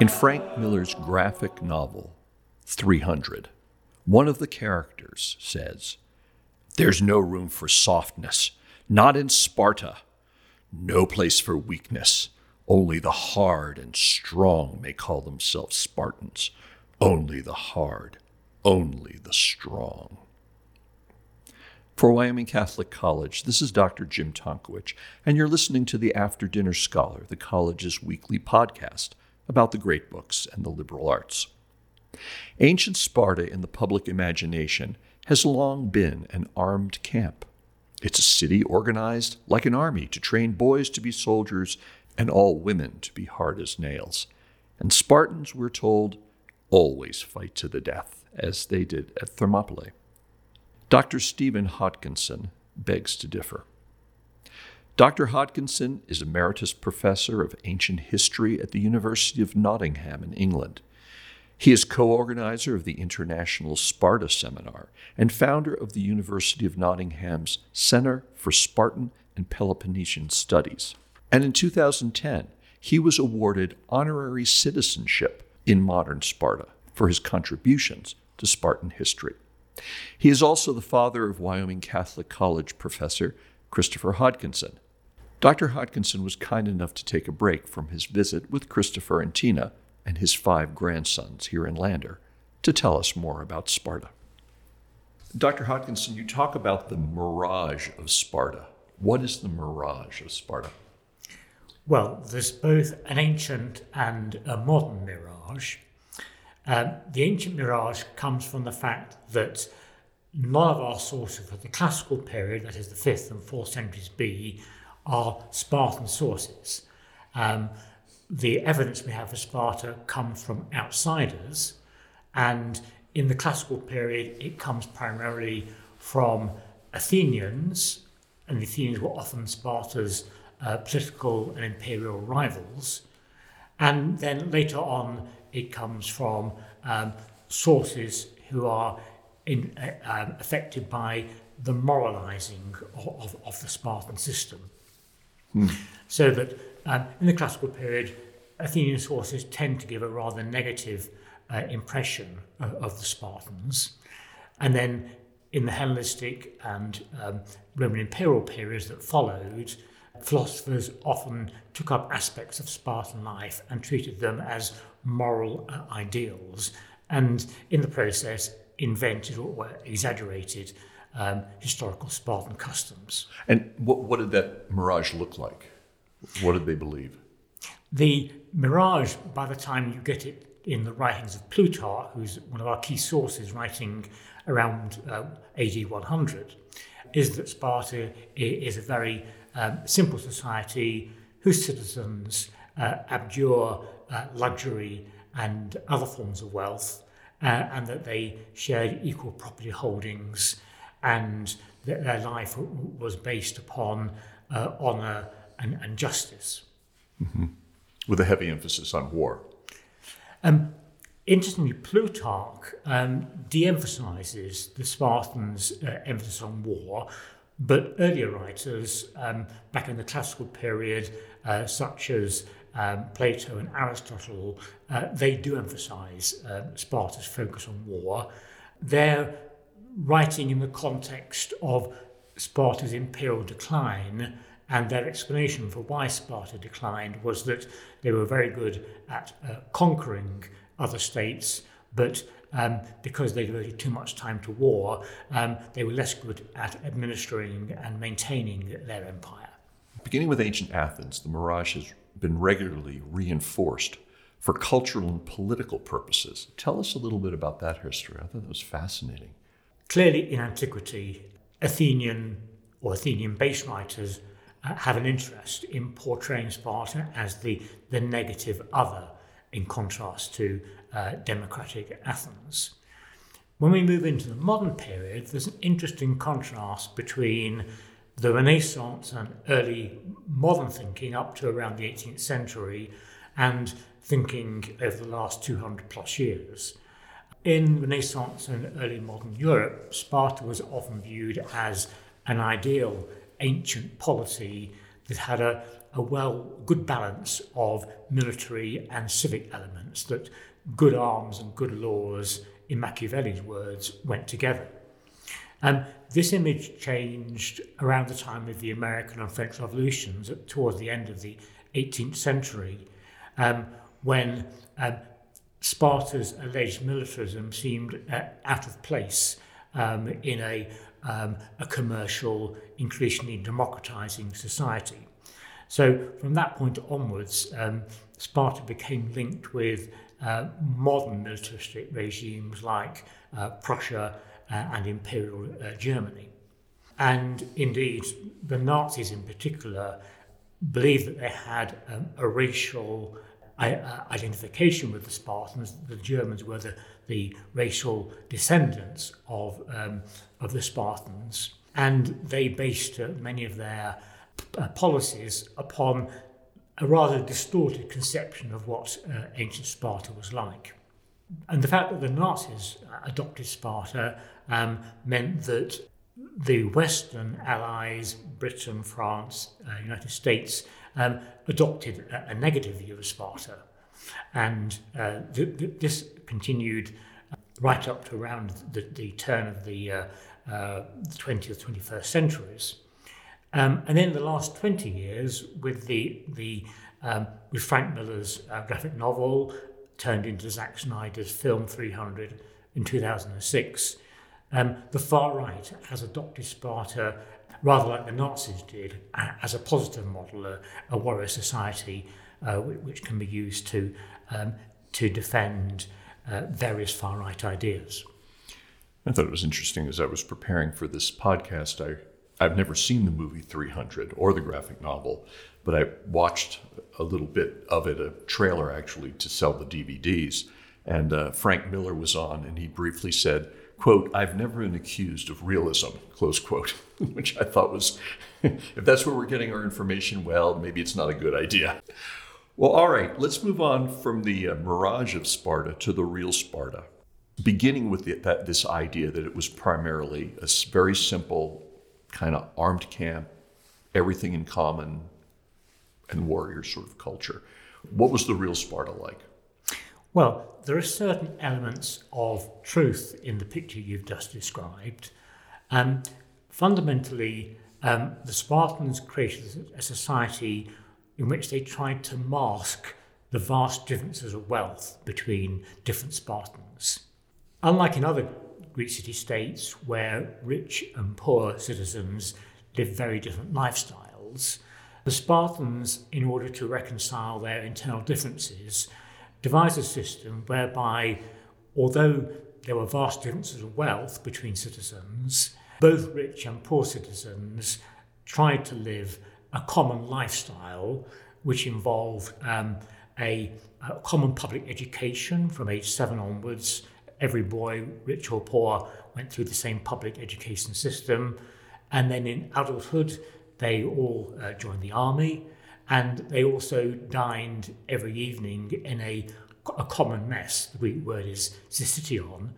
In Frank Miller's graphic novel, 300, one of the characters says, There's no room for softness, not in Sparta. No place for weakness. Only the hard and strong may call themselves Spartans. Only the hard, only the strong. For Wyoming Catholic College, this is Dr. Jim Tonkowich, and you're listening to the After Dinner Scholar, the college's weekly podcast about the great books and the liberal arts. Ancient Sparta in the public imagination has long been an armed camp. It's a city organized like an army to train boys to be soldiers and all women to be hard as nails. And Spartans, we're told, always fight to the death, as they did at Thermopylae. Dr. Stephen Hodkinson begs to differ. Dr. Hodkinson is Emeritus Professor of Ancient History at the University of Nottingham in England. He is co organizer of the International Sparta Seminar and founder of the University of Nottingham's Center for Spartan and Peloponnesian Studies. And in 2010, he was awarded honorary citizenship in modern Sparta for his contributions to Spartan history. He is also the father of Wyoming Catholic College professor Christopher Hodkinson. Dr. Hodkinson was kind enough to take a break from his visit with Christopher and Tina and his five grandsons here in Lander to tell us more about Sparta. Dr. Hodkinson, you talk about the mirage of Sparta. What is the mirage of Sparta? Well, there's both an ancient and a modern mirage. Um, the ancient mirage comes from the fact that none of our sources for the classical period, that is the 5th and 4th centuries B, are Spartan sources. Um, the evidence we have for Sparta comes from outsiders, and in the classical period, it comes primarily from Athenians, and the Athenians were often Sparta's uh, political and imperial rivals. And then later on, it comes from um, sources who are in, uh, um, affected by the moralizing of, of, of the Spartan system. Hmm. So that um, in the classical period, Athenian sources tend to give a rather negative uh, impression of, of, the Spartans. And then in the Hellenistic and um, Roman imperial periods that followed, philosophers often took up aspects of Spartan life and treated them as moral uh, ideals, and in the process invented or exaggerated um, historical Spartan customs. And what, what did that mirage look like? What did they believe? The mirage, by the time you get it in the writings of Plutarch, who's one of our key sources, writing around uh, AD 100, is that Sparta is a very um, simple society whose citizens uh, abjure uh, luxury and other forms of wealth, uh, and that they shared equal property holdings, and that their life was based upon uh, honour and, and justice. Mm-hmm. With a heavy emphasis on war. Um, interestingly, Plutarch um, de emphasizes the Spartans' uh, emphasis on war, but earlier writers, um, back in the classical period, uh, such as um, Plato and Aristotle, uh, they do emphasize uh, Sparta's focus on war. They're writing in the context of Sparta's imperial decline, and their explanation for why Sparta declined was that they were very good at uh, conquering other states, but um, because they devoted too much time to war, um, they were less good at administering and maintaining their empire. Beginning with ancient Athens, the mirage has been regularly reinforced for cultural and political purposes. Tell us a little bit about that history. I thought that was fascinating. Clearly, in antiquity, Athenian or Athenian base writers uh, have an interest in portraying Sparta as the, the negative other in contrast to uh, democratic Athens. When we move into the modern period, there's an interesting contrast between the Renaissance and early modern thinking up to around the 18th century and thinking over the last 200 plus years. In Renaissance and early modern Europe, Sparta was often viewed as an ideal ancient polity that had a, a well, good balance of military and civic elements, that good arms and good laws, in Machiavelli's words, went together. Um, this image changed around the time of the American and French revolutions, towards the end of the 18th century, um, when um, Sparta's alleged militarism seemed uh, out of place um, in a, um, a commercial, increasingly democratizing society. So from that point onwards, um, Sparta became linked with uh, modern militaristic regimes like uh, Prussia uh, and Imperial uh, Germany. And indeed, the Nazis in particular believed that they had um, a racial identification with the Spartans. The Germans were the, the racial descendants of, um, of the Spartans, and they based uh, many of their uh, policies upon a rather distorted conception of what uh, ancient Sparta was like. And the fact that the Nazis adopted Sparta um, meant that the Western allies, Britain, France, uh, United States, um, adopted a, a, negative view of Sparta. And uh, th- th- this continued uh, right up to around the, the turn of the, uh, uh, 20th, 21st centuries. Um, and in the last 20 years, with the, the um, with Frank Miller's uh, graphic novel turned into Zack Snyder's film 300 in 2006, um, the far right has adopted Sparta rather like the Nazis did as a positive model, a, a warrior society uh, which can be used to, um, to defend uh, various far right ideas. I thought it was interesting as I was preparing for this podcast. I, I've never seen the movie 300 or the graphic novel, but I watched a little bit of it, a trailer actually, to sell the DVDs. And uh, Frank Miller was on, and he briefly said, quote, I've never been accused of realism, close quote, which I thought was, if that's where we're getting our information, well, maybe it's not a good idea. Well, all right, let's move on from the uh, mirage of Sparta to the real Sparta, beginning with the, that, this idea that it was primarily a very simple kind of armed camp, everything in common, and warrior sort of culture. What was the real Sparta like? Well, there are certain elements of truth in the picture you've just described. Um, fundamentally, um, the Spartans created a society in which they tried to mask the vast differences of wealth between different Spartans. Unlike in other Greek city states where rich and poor citizens lived very different lifestyles, the Spartans, in order to reconcile their internal differences, devised a system whereby, although there were vast differences of wealth between citizens, both rich and poor citizens tried to live a common lifestyle which involved um, a, a, common public education from age seven onwards. Every boy, rich or poor, went through the same public education system. And then in adulthood, they all uh, joined the army and they also dined every evening in a, a common mess, the Greek word is syssition,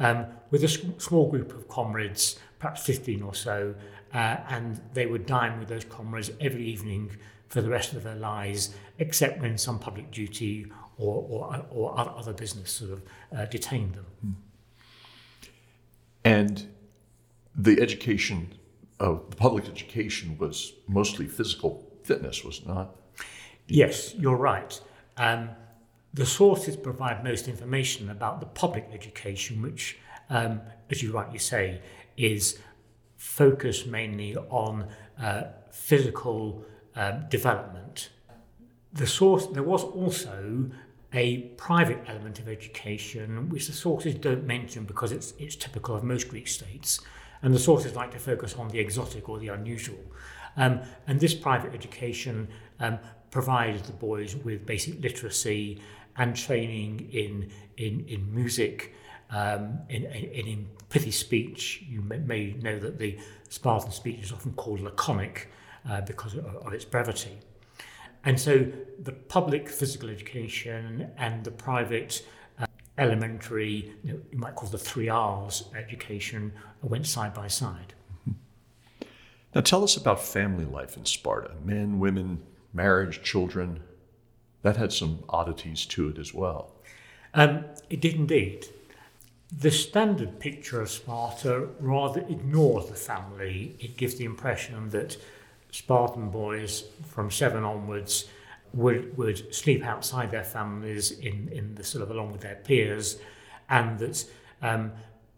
um, with a small group of comrades, perhaps 15 or so, uh, and they would dine with those comrades every evening for the rest of their lives, except when some public duty or, or, or other business sort of uh, detained them. Hmm. And the education of the public education was mostly physical fitness, was it not? Yes, you're right. Um, the sources provide most information about the public education, which, um, as you rightly say, is focused mainly on uh, physical um, development. The source there was also a private element of education, which the sources don't mention because it's it's typical of most Greek states, and the sources like to focus on the exotic or the unusual. Um, and this private education um, provided the boys with basic literacy and training in, in, in music, um, in, in, in pithy speech. You may, may know that the Spartan speech is often called laconic uh, because of, of its brevity. And so the public physical education and the private uh, elementary, you, know, you might call the three R's education, went side by side. Now tell us about family life in Sparta men, women, marriage, children. That had some oddities to it as well. Um, it did indeed. The standard picture of Sparta rather ignores the family. It gives the impression that Spartan boys from seven onwards would, would sleep outside their families in, in the sort of along with their peers, and that um,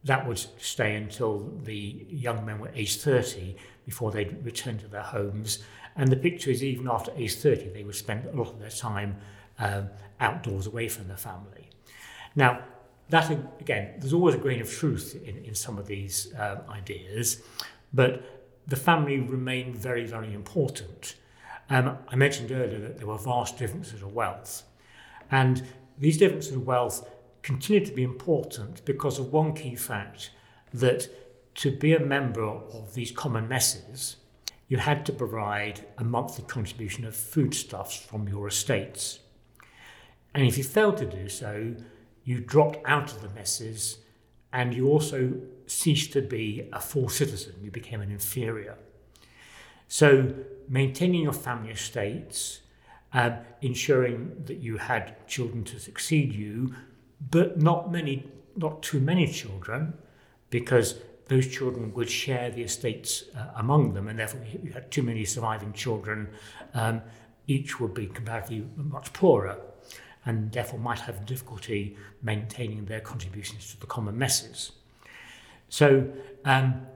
that would stay until the young men were aged 30 before they'd return to their homes. And the picture is even after age 30, they would spend a lot of their time um, outdoors away from their family. Now, that again, there's always a grain of truth in, in some of these um, ideas, but the family remained very, very important. Um, I mentioned earlier that there were vast differences of wealth, and these differences of wealth continue to be important because of one key fact that to be a member of these common messes, you had to provide a monthly contribution of foodstuffs from your estates. And if you failed to do so, you dropped out of the messes and you also ceased to be a full citizen. You became an inferior. So, maintaining your family estates, um, ensuring that you had children to succeed you, but not many, not too many children, because those children would share the estates uh, among them, and therefore, you had too many surviving children, um, each would be comparatively much poorer, and therefore might have difficulty maintaining their contributions to the common messes. So um,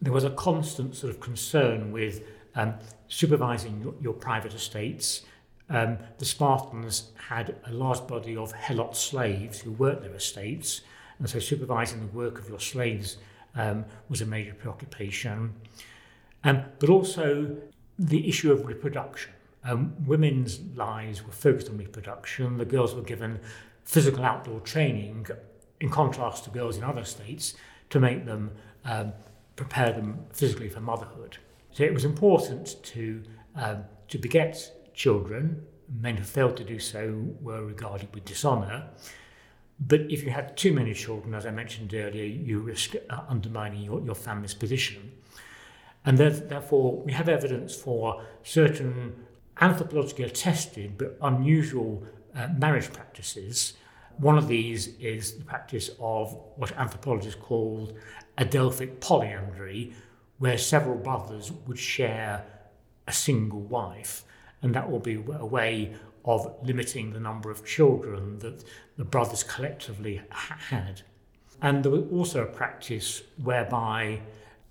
there was a constant sort of concern with um, supervising your, your, private estates. Um, the Spartans had a large body of helot slaves who worked their estates, and so supervising the work of your slaves um, was a major preoccupation. Um, but also the issue of reproduction. Um, women's lives were focused on reproduction. The girls were given physical outdoor training, in contrast to girls in other states, to make them um, prepare them physically for motherhood. So it was important to um, to beget children. Men who failed to do so were regarded with dishonour. But if you had too many children, as I mentioned earlier, you risk uh, undermining your, your family's position. And therefore, we have evidence for certain anthropologically attested but unusual uh, marriage practices. One of these is the practice of what anthropologists call Adelphic polyandry, where several brothers would share a single wife, and that will be a way of limiting the number of children that the brothers collectively had. And there was also a practice whereby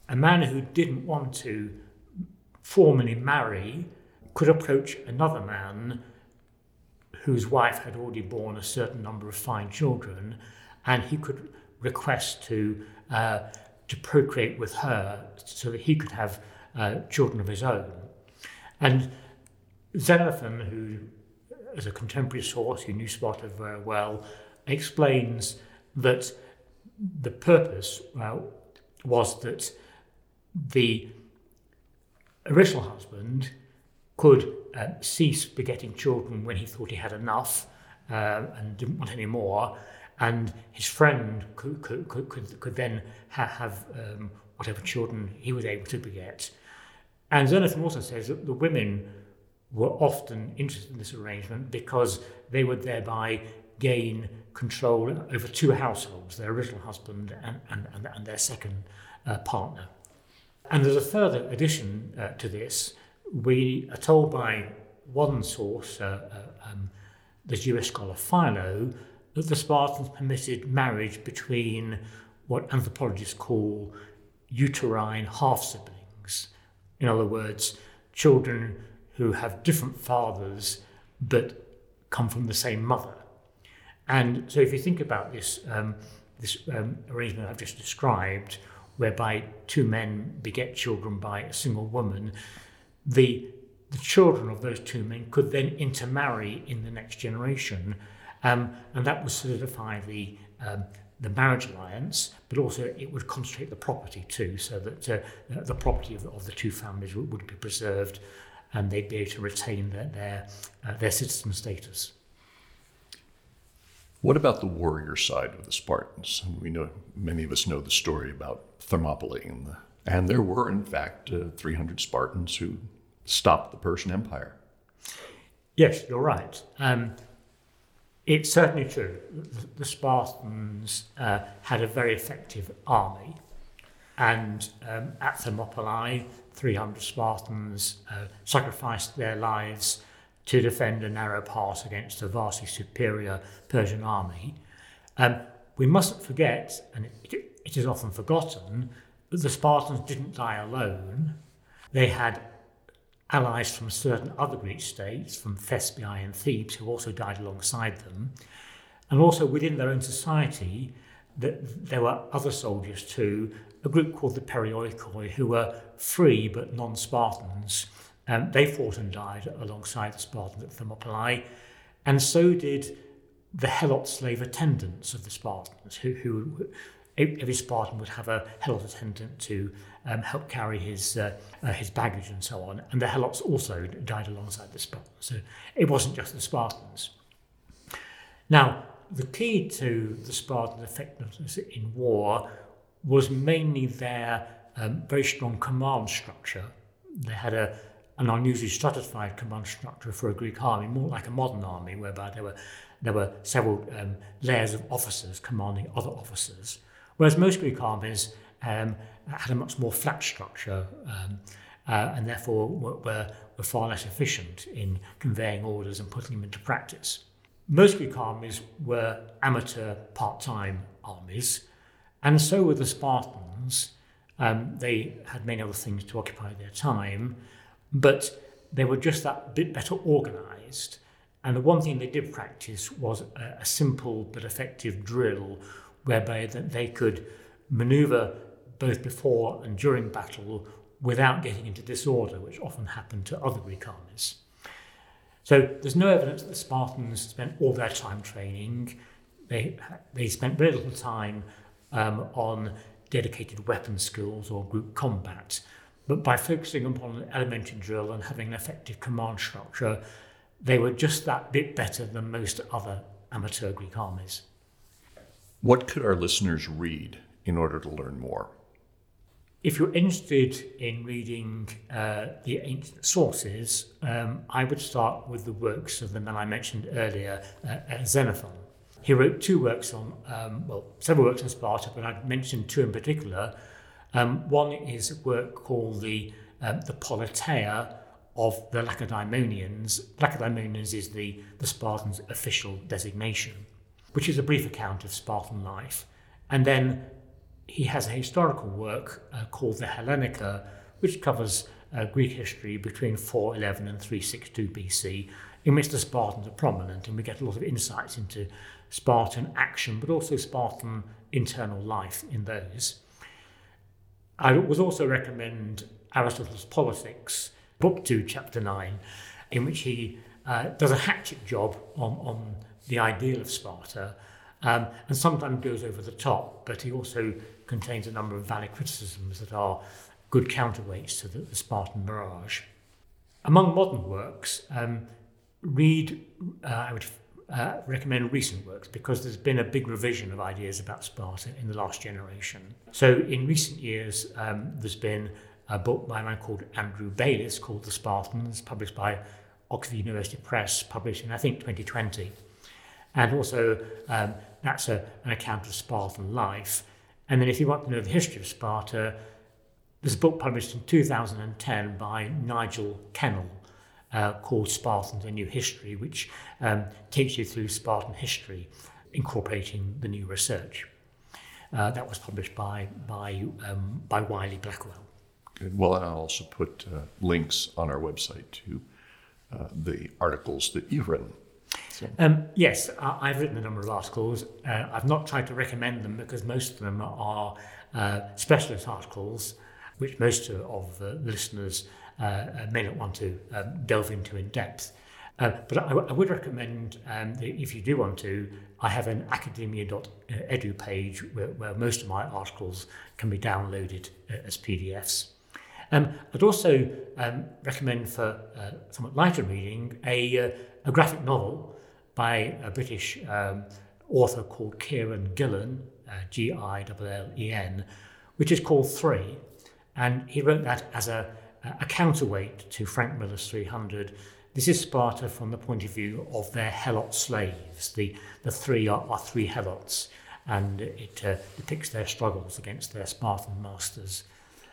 a man who didn't want to formally marry could approach another man whose wife had already borne a certain number of fine children, and he could request to uh, to procreate with her so that he could have uh, children of his own. And Xenophon, who as a contemporary source who knew Sparta very well, explains that the purpose was that the original husband could uh, cease begetting children when he thought he had enough uh, and didn't want any more, and his friend could, could, could, could then ha- have um, whatever children he was able to beget. And Xenophon also says that the women were often interested in this arrangement because they would thereby gain control over two households, their original husband and, and, and, their second uh, partner. And there's a further addition uh, to this. We are told by one source, uh, uh um, the Jewish scholar Philo, that the Spartans permitted marriage between what anthropologists call uterine half siblings. In other words, children who have different fathers but come from the same mother. And so, if you think about this, um, this um, arrangement I've just described, whereby two men beget children by a single woman, the, the children of those two men could then intermarry in the next generation um, and that would solidify the um, the marriage alliance, but also it would concentrate the property too, so that uh, the property of the, of the two families would, would, be preserved, and they'd be able to retain their their, uh, their citizen status. What about the warrior side of the Spartans? We know many of us know the story about Thermopylae, and, the, and there were in fact uh, 300 Spartans who stopped the Persian Empire. Yes, you're right. Um, it's certainly true. The, the Spartans uh, had a very effective army, and um, at Thermopylae, 300 Spartans uh, sacrificed their lives to defend a narrow pass against a vastly superior Persian army. Um, we mustn't forget, and it, it is often forgotten, that the Spartans didn't die alone. They had allies from certain other Greek states, from Thespiae and Thebes, who also died alongside them. And also within their own society, that there were other soldiers too, a group called the Perioikoi, who were free but non Spartans. Um, they fought and died alongside the Spartans at Thermopylae, and so did the Helot slave attendants of the Spartans, who, who every Spartan would have a Helot attendant to um, help carry his uh, uh, his baggage and so on. And the Helots also died alongside the Spartans, so it wasn't just the Spartans. Now, the key to the Spartan effectiveness in war was mainly their um, very strong command structure. They had a, an unusually stratified command structure for a Greek army, more like a modern army, whereby there were there were several um, layers of officers commanding other officers, whereas most Greek armies um, had a much more flat structure um, uh, and therefore were, were, were far less efficient in conveying orders and putting them into practice. Most Greek armies were amateur part time armies, and so were the Spartans. Um, they had many other things to occupy their time, but they were just that bit better organized. And the one thing they did practice was a, a simple but effective drill whereby that they could maneuver both before and during battle without getting into disorder, which often happened to other Greek armies. So there's no evidence that the Spartans spent all their time training. They, they spent very little time um, on dedicated weapon skills or group combat. But by focusing upon elementary drill and having an effective command structure, they were just that bit better than most other amateur Greek armies. What could our listeners read in order to learn more? If you're interested in reading uh, the ancient sources, um, I would start with the works of the man I mentioned earlier, uh, Xenophon. He wrote two works on, um, well, several works on Sparta, but I'd mention two in particular. Um, one is a work called the, um, the Politeia of the Lacedaemonians. Lacedaemonians is the, the Spartans' official designation, which is a brief account of Spartan life. And then he has a historical work uh, called the Hellenica, which covers uh, Greek history between 411 and 362 BC, in which the Spartans are prominent, and we get a lot of insights into Spartan action, but also Spartan internal life in those. I would also recommend Aristotle's Politics, Book 2, Chapter 9, in which he uh, does a hatchet job on, on the ideal of Sparta um, and sometimes goes over the top, but he also contains a number of valid criticisms that are good counterweights to the, the Spartan mirage. Among modern works, um, read, uh, I would uh, recommend recent works because there's been a big revision of ideas about Sparta in the last generation. So, in recent years, um, there's been a book by a man called Andrew Bayliss called The Spartans, published by Oxford University Press, published in I think 2020. And also, um, that's a, an account of Spartan life. And then, if you want to know the history of Sparta, there's a book published in 2010 by Nigel Kennell uh, called Spartans A New History, which um, takes you through Spartan history, incorporating the new research. Uh, that was published by, by, um, by Wiley Blackwell. Good. Well, I'll also put uh, links on our website to uh, the articles that you've written. Um, yes, I, have written a number of articles. Uh, I've not tried to recommend them because most of them are uh, specialist articles, which most of the listeners uh, uh, may not want to um, delve into in depth. Uh, but I, I, would recommend, um, if you do want to, I have an academia.edu page where, where, most of my articles can be downloaded uh, as PDFs. Um, I'd also um, recommend for uh, somewhat lighter reading a, uh, a, graphic novel by a British um, author called Kieran Gillen, G I L L E N, which is called Three. And he wrote that as a a counterweight to Frank Miller's 300 this is Sparta from the point of view of their helot slaves. The, the three are, are three helots, and it uh, depicts their struggles against their Spartan masters.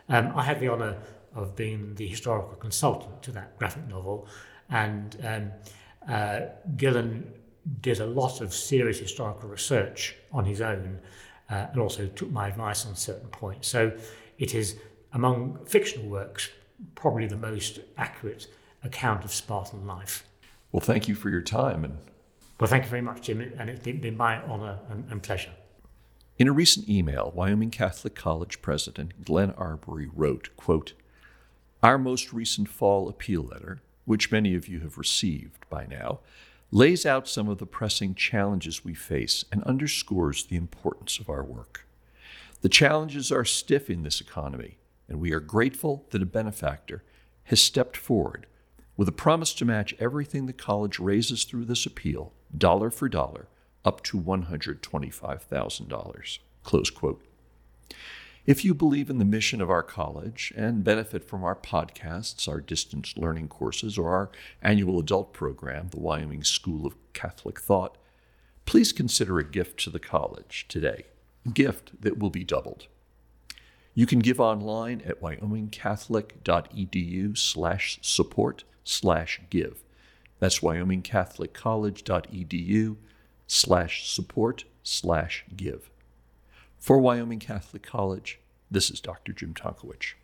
Um, I had the honour of being the historical consultant to that graphic novel, and um, uh, Gillen did a lot of serious historical research on his own uh, and also took my advice on certain points. So it is, among fictional works, probably the most accurate account of Spartan life. Well, thank you for your time. And well, thank you very much, Jim, and it's been my honour and, and pleasure. In a recent email, Wyoming Catholic College President Glenn Arbery wrote, quote, Our most recent fall appeal letter, which many of you have received by now, lays out some of the pressing challenges we face and underscores the importance of our work. The challenges are stiff in this economy, and we are grateful that a benefactor has stepped forward with a promise to match everything the college raises through this appeal, dollar for dollar, up to $125,000. Close quote. If you believe in the mission of our college and benefit from our podcasts, our distance learning courses, or our annual adult program, the Wyoming School of Catholic Thought, please consider a gift to the college today, a gift that will be doubled. You can give online at wyomingcatholic.edu slash support slash give. That's wyomingcatholiccollege.edu slash support slash give. For Wyoming Catholic College, this is Dr. Jim Tonkowich.